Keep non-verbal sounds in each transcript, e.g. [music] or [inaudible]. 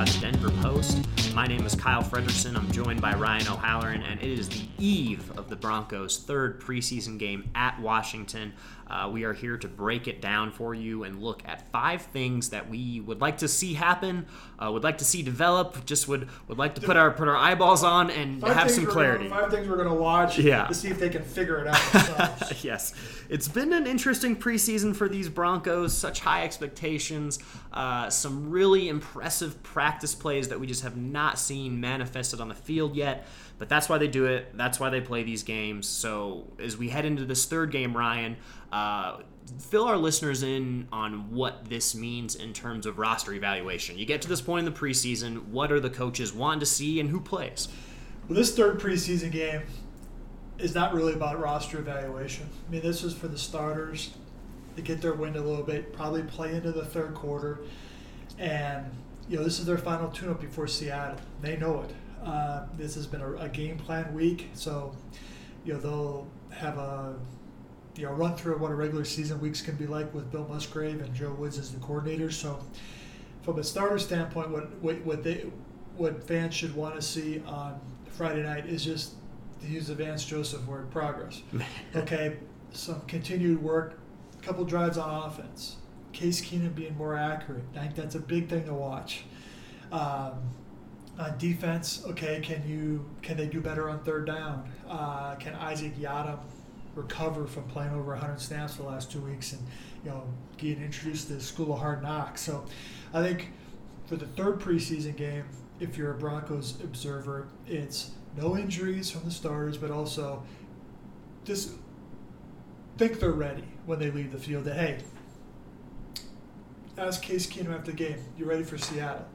by the Denver Post. My name is Kyle Fredrickson. I'm joined by Ryan O'Halloran, and it is the eve of the Broncos' third preseason game at Washington. Uh, we are here to break it down for you and look at five things that we would like to see happen, uh, would like to see develop, just would would like to put our put our eyeballs on and Five have some clarity. Gonna, five things we're going to watch Yeah. to see if they can figure it out [laughs] yes, it's been an interesting preseason for these Broncos. Such high expectations, uh, some really impressive practice plays that we just have not seen manifested on the field yet. But that's why they do it. That's why they play these games. So as we head into this third game, Ryan, uh, fill our listeners in on what this means in terms of roster evaluation. You get to this point in the preseason. What are the coaches wanting to see, and who plays? well, this third preseason game is not really about roster evaluation. I mean, this is for the starters to get their wind a little bit, probably play into the third quarter, and you know this is their final tune-up before Seattle. They know it. Uh, this has been a, a game plan week, so you know they'll have a you know run through what a regular season weeks can be like with Bill Musgrave and Joe Woods as the coordinators. So from a starter standpoint, what what, what they what fans should want to see on Friday night is just to use the Vance Joseph word progress. [laughs] okay, some continued work, a couple drives on offense. Case Keenum being more accurate. I think that's a big thing to watch. Um, on defense, okay, can you can they do better on third down? Uh, can Isaac Yiadom recover from playing over 100 snaps the last two weeks and you know getting introduced to the school of hard knocks? So, I think for the third preseason game, if you're a Broncos observer, it's no injuries from the starters, but also just think they're ready when they leave the field. That hey, ask Case Keenum after the game, you ready for Seattle?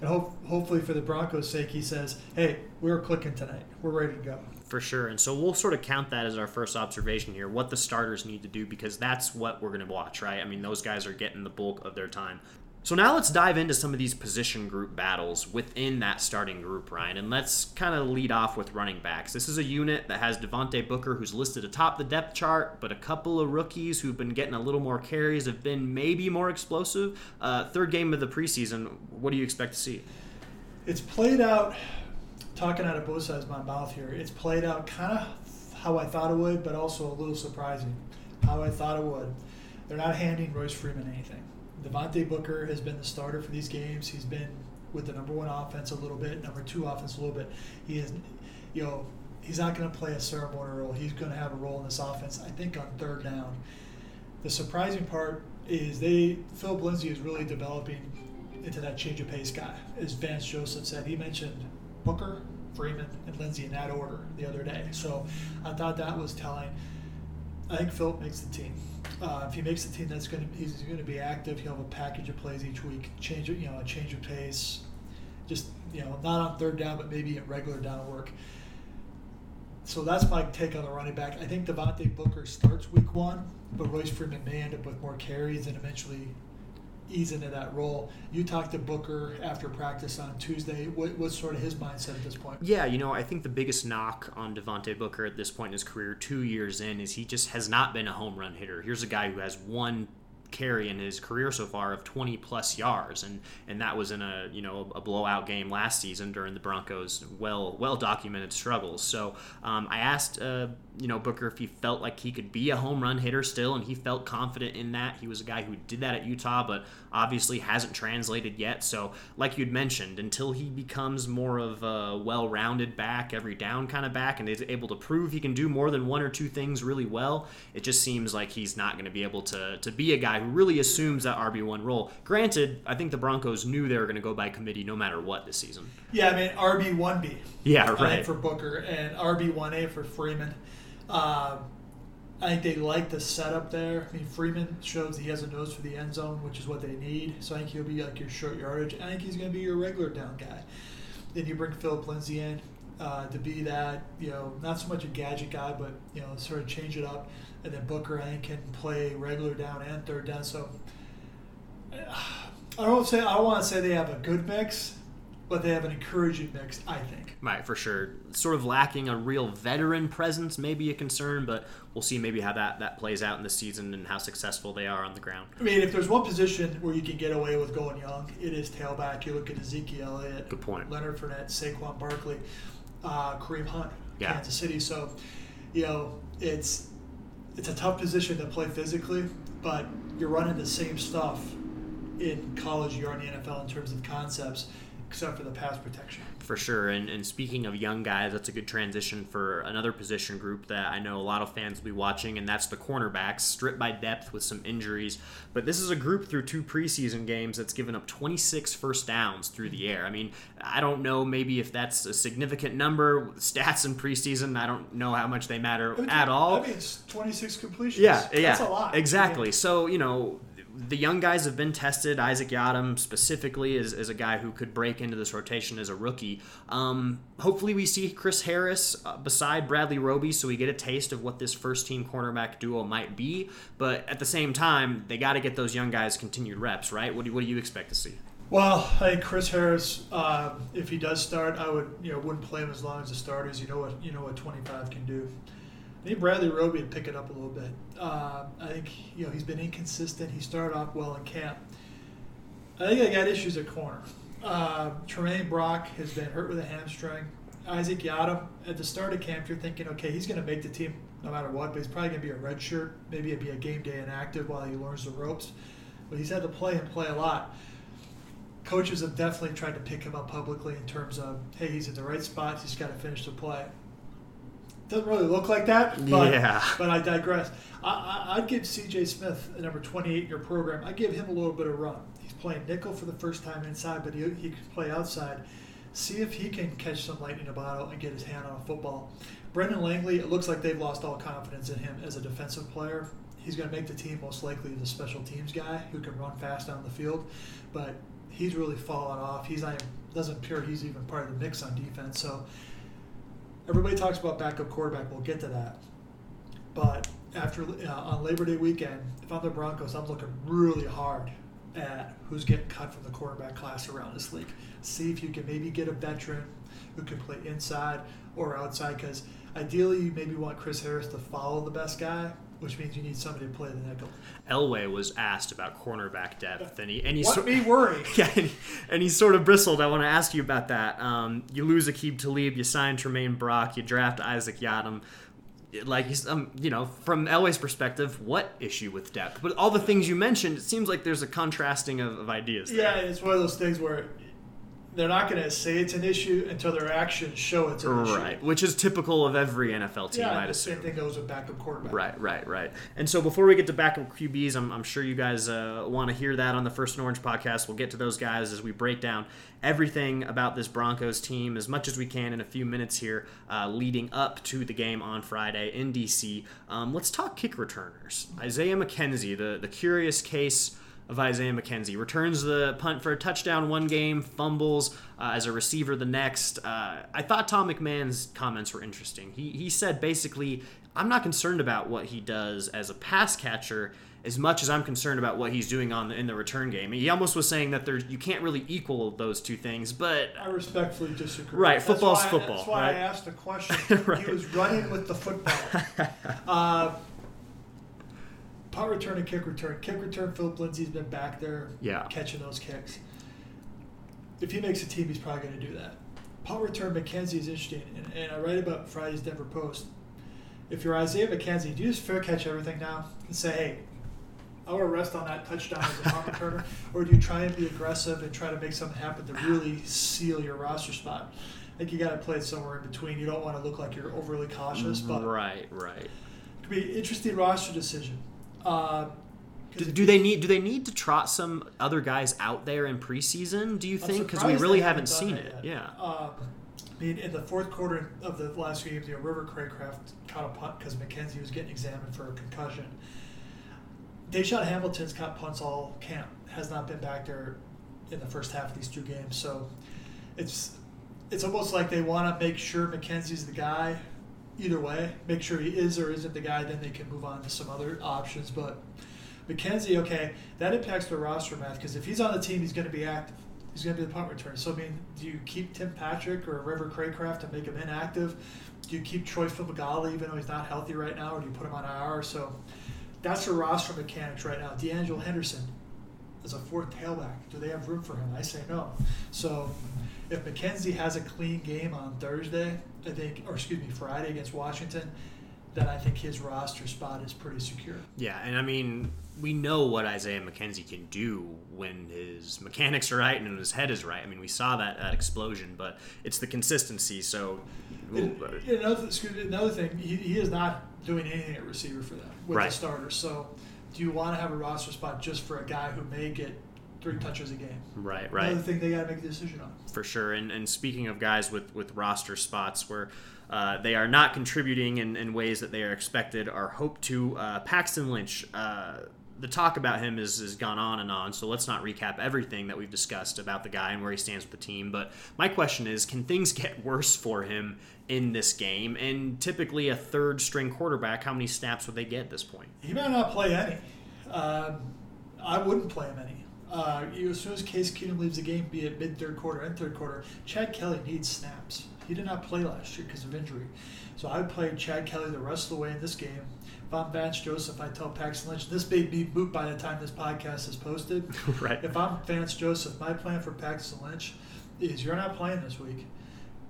And hope, hopefully for the Broncos' sake, he says, hey, we're clicking tonight. We're ready to go. For sure. And so we'll sort of count that as our first observation here, what the starters need to do, because that's what we're going to watch, right? I mean, those guys are getting the bulk of their time. So now let's dive into some of these position group battles within that starting group, Ryan. And let's kind of lead off with running backs. This is a unit that has Devontae Booker, who's listed atop the depth chart, but a couple of rookies who've been getting a little more carries have been maybe more explosive. Uh, third game of the preseason, what do you expect to see? It's played out, talking out of both sides of my mouth here, it's played out kind of how I thought it would, but also a little surprising how I thought it would. They're not handing Royce Freeman anything. Devontae Booker has been the starter for these games. He's been with the number one offense a little bit, number two offense a little bit. He is, you know, he's not going to play a ceremonial role. He's going to have a role in this offense. I think on third down. The surprising part is they Philip Lindsay is really developing into that change of pace guy. As Vance Joseph said, he mentioned Booker, Freeman, and Lindsay in that order the other day. So I thought that was telling. I think Philip makes the team. Uh, if he makes the team, that's going to he's going to be active. He'll have a package of plays each week. Change you know, a change of pace. Just you know, not on third down, but maybe in regular down work. So that's my take on the running back. I think Devontae Booker starts week one, but Royce Freeman may end up with more carries and eventually ease into that role. You talked to Booker after practice on Tuesday. What, what's sort of his mindset at this point? Yeah, you know, I think the biggest knock on Devontae Booker at this point in his career, two years in, is he just has not been a home run hitter. Here's a guy who has one carry in his career so far of 20 plus yards and and that was in a you know a blowout game last season during the Broncos well well documented struggles. So um, I asked uh, you know Booker if he felt like he could be a home run hitter still and he felt confident in that. He was a guy who did that at Utah but obviously hasn't translated yet. So like you'd mentioned until he becomes more of a well-rounded back every down kind of back and is able to prove he can do more than one or two things really well it just seems like he's not going to be able to to be a guy really assumes that RB1 role. Granted, I think the Broncos knew they were going to go by committee no matter what this season. Yeah, I mean RB one B. Yeah, right. for Booker and RB one A for Freeman. Um, I think they like the setup there. I mean, Freeman shows he has a nose for the end zone, which is what they need. So I think he'll be like your short yardage. I think he's going to be your regular down guy. Then you bring Philip Lindsay in uh, to be that, you know, not so much a gadget guy, but you know, sort of change it up. And then Booker, I think, can play regular down and third down. So I don't say I want to say they have a good mix, but they have an encouraging mix, I think. Right, for sure. Sort of lacking a real veteran presence, maybe a concern, but we'll see maybe how that, that plays out in the season and how successful they are on the ground. I mean, if there's one position where you can get away with going young, it is tailback. You look at Ezekiel Elliott, Good point. Leonard Fournette, Saquon Barkley, uh, Kareem Hunt, Yeah. Kansas City. So, you know, it's it's a tough position to play physically, but you're running the same stuff in college you are in the NFL in terms of concepts, except for the pass protection. For sure. And, and speaking of young guys, that's a good transition for another position group that I know a lot of fans will be watching, and that's the cornerbacks, stripped by depth with some injuries. But this is a group through two preseason games that's given up 26 first downs through the air. I mean, I don't know maybe if that's a significant number. Stats in preseason, I don't know how much they matter at all. I mean, it's 26 completions. Yeah, yeah, That's a lot. Exactly. So you know, the young guys have been tested. Isaac Yiadom specifically is, is a guy who could break into this rotation as a rookie. Um, hopefully, we see Chris Harris uh, beside Bradley Roby, so we get a taste of what this first team cornerback duo might be. But at the same time, they got to get those young guys continued reps, right? What do, what do you expect to see? Well, I think Chris Harris, um, if he does start, I would you know wouldn't play him as long as the starters. You know what you know what 25 can do. I think Bradley Roby would pick it up a little bit. Uh, I think you know he's been inconsistent. He started off well in camp. I think they got issues at corner. Uh, Tramaine Brock has been hurt with a hamstring. Isaac Yiadom at the start of camp, you're thinking, okay, he's going to make the team no matter what, but he's probably going to be a red shirt. Maybe it'd be a game day inactive while he learns the ropes. But he's had to play and play a lot coaches have definitely tried to pick him up publicly in terms of, hey, he's in the right spot, he's got to finish the play. Doesn't really look like that, but, Yeah. but I digress. I, I, I'd give C.J. Smith, the number 28 in your program, I'd give him a little bit of run. He's playing nickel for the first time inside, but he, he can play outside. See if he can catch some lightning in a bottle and get his hand on a football. Brendan Langley, it looks like they've lost all confidence in him as a defensive player. He's going to make the team most likely as a special teams guy who can run fast down the field, but he's really fallen off. He's not even, doesn't appear he's even part of the mix on defense. So everybody talks about backup quarterback. We'll get to that. But after uh, on Labor Day weekend, if I'm the Broncos, I'm looking really hard at who's getting cut from the quarterback class around this league. See if you can maybe get a veteran who can play inside or outside. Because ideally, you maybe want Chris Harris to follow the best guy, which means you need somebody to play the nickel. Elway was asked about cornerback depth, and he and he What sor- me worry? [laughs] Yeah, and he, and he sort of bristled. I want to ask you about that. Um, you lose Aqib Talib, you sign Tramaine Brock, you draft Isaac Yiadom. Like, he's, um, you know, from Elway's perspective, what issue with depth? But all the things you mentioned, it seems like there's a contrasting of, of ideas. Yeah, it's one of those things where they're not going to say it's an issue until their actions show it's an issue. Right, which is typical of every NFL team, Yeah, I'd the same thing goes with backup quarterback. Right, right, right. And so before we get to backup QBs, I'm, I'm sure you guys uh, want to hear that on the First and Orange podcast. We'll get to those guys as we break down everything about this Broncos team as much as we can in a few minutes here, uh, leading up to the game on Friday in DC. Um, let's talk kick returners. Isaiah McKenzie, the the curious case of Isaiah McKenzie. Returns the punt for a touchdown one game, fumbles uh, as a receiver the next. Uh, I thought Tom McMahon's comments were interesting. He, he said basically, I'm not concerned about what he does as a pass catcher as much as I'm concerned about what he's doing on the, in the return game. He almost was saying that there's you can't really equal those two things, but I respectfully disagree. Right, That's football's why- football, That's why right? I asked the question. [laughs] Right. He was running with the football. [laughs] uh, punt return and kick return. Kick return, Philip Lindsay's been back there Yeah. catching those kicks. If he makes a team, he's probably going to do that. Punt return, McKenzie is interesting. And, and I write about Friday's Denver Post. If you're Isaiah McKenzie, do you just fair catch everything now and say, hey, I want to rest on that touchdown as a punt [laughs] returner, or do you try and be aggressive and try to make something happen to really seal your roster spot? I think you got to play it somewhere in between. You don't want to look like you're overly cautious, but mm-hmm. right, right. it could be an interesting roster decision. Uh, Do, do they need do they need to trot some other guys out there in preseason? Do you I'm think? Because we really they haven't seen it. yet. Yeah. Um, I mean, in the fourth quarter of the last game, you know, River Cracraft caught a punt because McKenzie was getting examined for a concussion. DaeSean Hamilton's caught punts all camp. Has not been back there in the first half of these two games, so it's it's almost like they want to make sure McKenzie's the guy. Either way, make sure he is or isn't the guy, then they can move on to some other options. But McKenzie, okay, that impacts the roster math because if he's on the team, he's going to be active. He's going to be the punt return. So, I mean, do you keep Tim Patrick or River Cracraft and make him inactive? Do you keep Troy Fumagalli even though he's not healthy right now, or do you put him on IR? So, that's the roster mechanics right now. D'Angelo Henderson is a fourth tailback. Do they have room for him? I say no. So, if McKenzie has a clean game on Thursday, I think, or excuse me, Friday against Washington, then I think his roster spot is pretty secure. Yeah, and I mean, we know what Isaiah McKenzie can do when his mechanics are right and when his head is right. I mean, we saw that, that explosion, but it's the consistency. So, another, excuse. another thing, he, he is not doing anything at receiver for them with Right. the starters. So, do you want to have a roster spot just for a guy who may get three touches a game? right, right. Another thing they got to make a decision on. for sure. And, and speaking of guys with, with roster spots where uh, they are not contributing in, in ways that they are expected or hope to, uh, Paxton Lynch. Uh, the talk about him has, has gone on and on, so let's not recap everything that we've discussed about the guy and where he stands with the team. But my question is can things get worse for him in this game? And typically, a third string quarterback, how many snaps would they get at this point? He might not play any. Um, I wouldn't play him any. Uh, you, as soon as Case Keenum leaves the game, be it mid third quarter and third quarter, Chad Kelly needs snaps. He did not play last year because of injury. So I would play Chad Kelly the rest of the way in this game. If I'm Vance Joseph, I tell Paxton Lynch, this may be moot by the time this podcast is posted. [laughs] right. If I'm Vance Joseph, my plan for Paxton Lynch is you're not playing this week,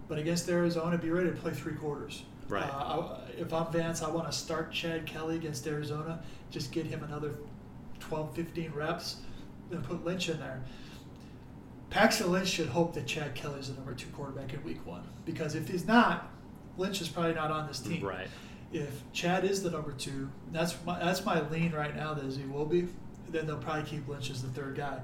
but against Arizona, be ready to play three quarters. Right. Uh, I, if I'm Vance, I want to start Chad Kelly against Arizona, just get him another 12, 15 reps, then put Lynch in there. Paxton Lynch should hope that Chad Kelly's the number two quarterback in week one because if he's not, Lynch is probably not on this team. Right. If Chad is the number two, that's my that's my lean right now that he will be. Then they'll probably keep Lynch as the third guy.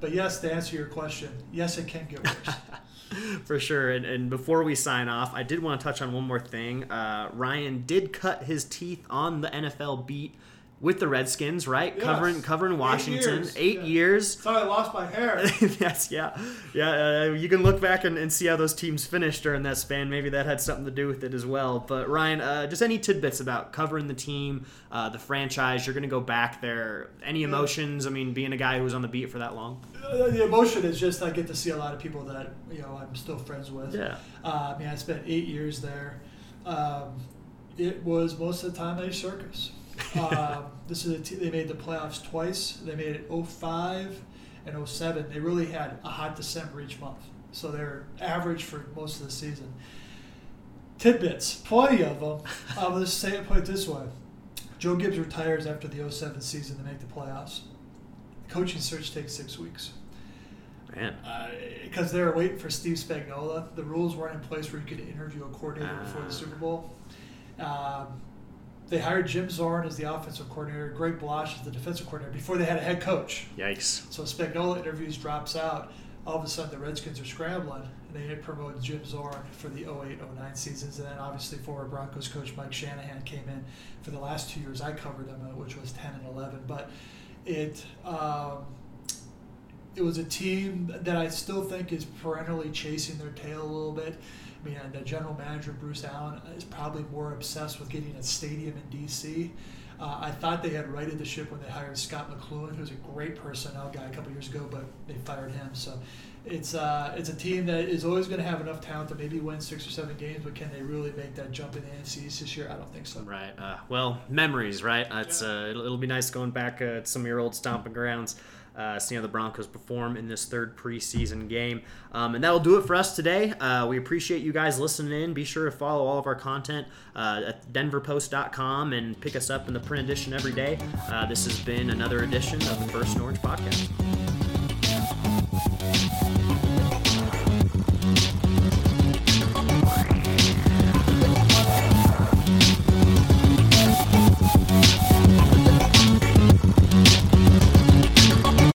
But yes, to answer your question, yes, it can get worse. [laughs] For sure. And, and before we sign off, I did want to touch on one more thing. Uh, Ryan did cut his teeth on the NFL beat with the Redskins, right? Yes. Covering covering Eight Washington, years. eight Yeah. years. Sorry, I lost my hair. [laughs] yes, yeah, yeah. Uh, you can look back and, and see how those teams finished during that span. Maybe that had something to do with it as well. But Ryan, uh, just any tidbits about covering the team, uh, the franchise. You're going to go back there. Any emotions? I mean, being a guy who was on the beat for that long. Uh, the emotion is just I get to see a lot of people that you know I'm still friends with. Yeah. Uh, I mean, I spent eight years there. Um, it was most of the time a circus. Um, this is a t- they made the playoffs twice. They made it 05 and 07. They really had a hot December each month, so they're average for most of the season. Tidbits, plenty of them. [laughs] I'll just say it, put it this way: Joe Gibbs retires after the 07 season to make the playoffs. The coaching search takes six weeks Man. because they were waiting for Steve Spagnuolo. The rules weren't in place where you could interview a coordinator before Ah. the Super Bowl. Um, they hired Jim Zorn as the offensive coordinator, Greg Blache as the defensive coordinator before they had a head coach. Yikes. So Spagnuolo interviews drops out. All of a sudden, the Redskins are scrambling, and they had promoted Jim Zorn for the 08-09 seasons, and then obviously former Broncos coach Mike Shanahan came in for the last two years I covered them, uh, which was 10 and 11. But it um, it was a team that I still think is perennially chasing their tail a little bit. Mean, the general manager Bruce Allen is probably more obsessed with getting a stadium in D.C. Uh, I thought they had righted the ship when they hired Scott McCloughan, who's a great personnel guy a couple years ago, but they fired him. So it's uh, it's a team that is always going to have enough talent to maybe win six or seven games, but can they really make that jump in the NFC this year? I don't think so. Right. Uh, well, memories, right? It's uh, it'll, it'll be nice going back uh, to some of your old stomping grounds. Uh, seeing how the Broncos perform in this third preseason game. Um, and that'll do it for us today. Uh, we appreciate you guys listening in. Be sure to follow all of our content uh, at denverpost.com and pick us up in the print edition every day. Uh, this has been another edition of the First Orange Podcast.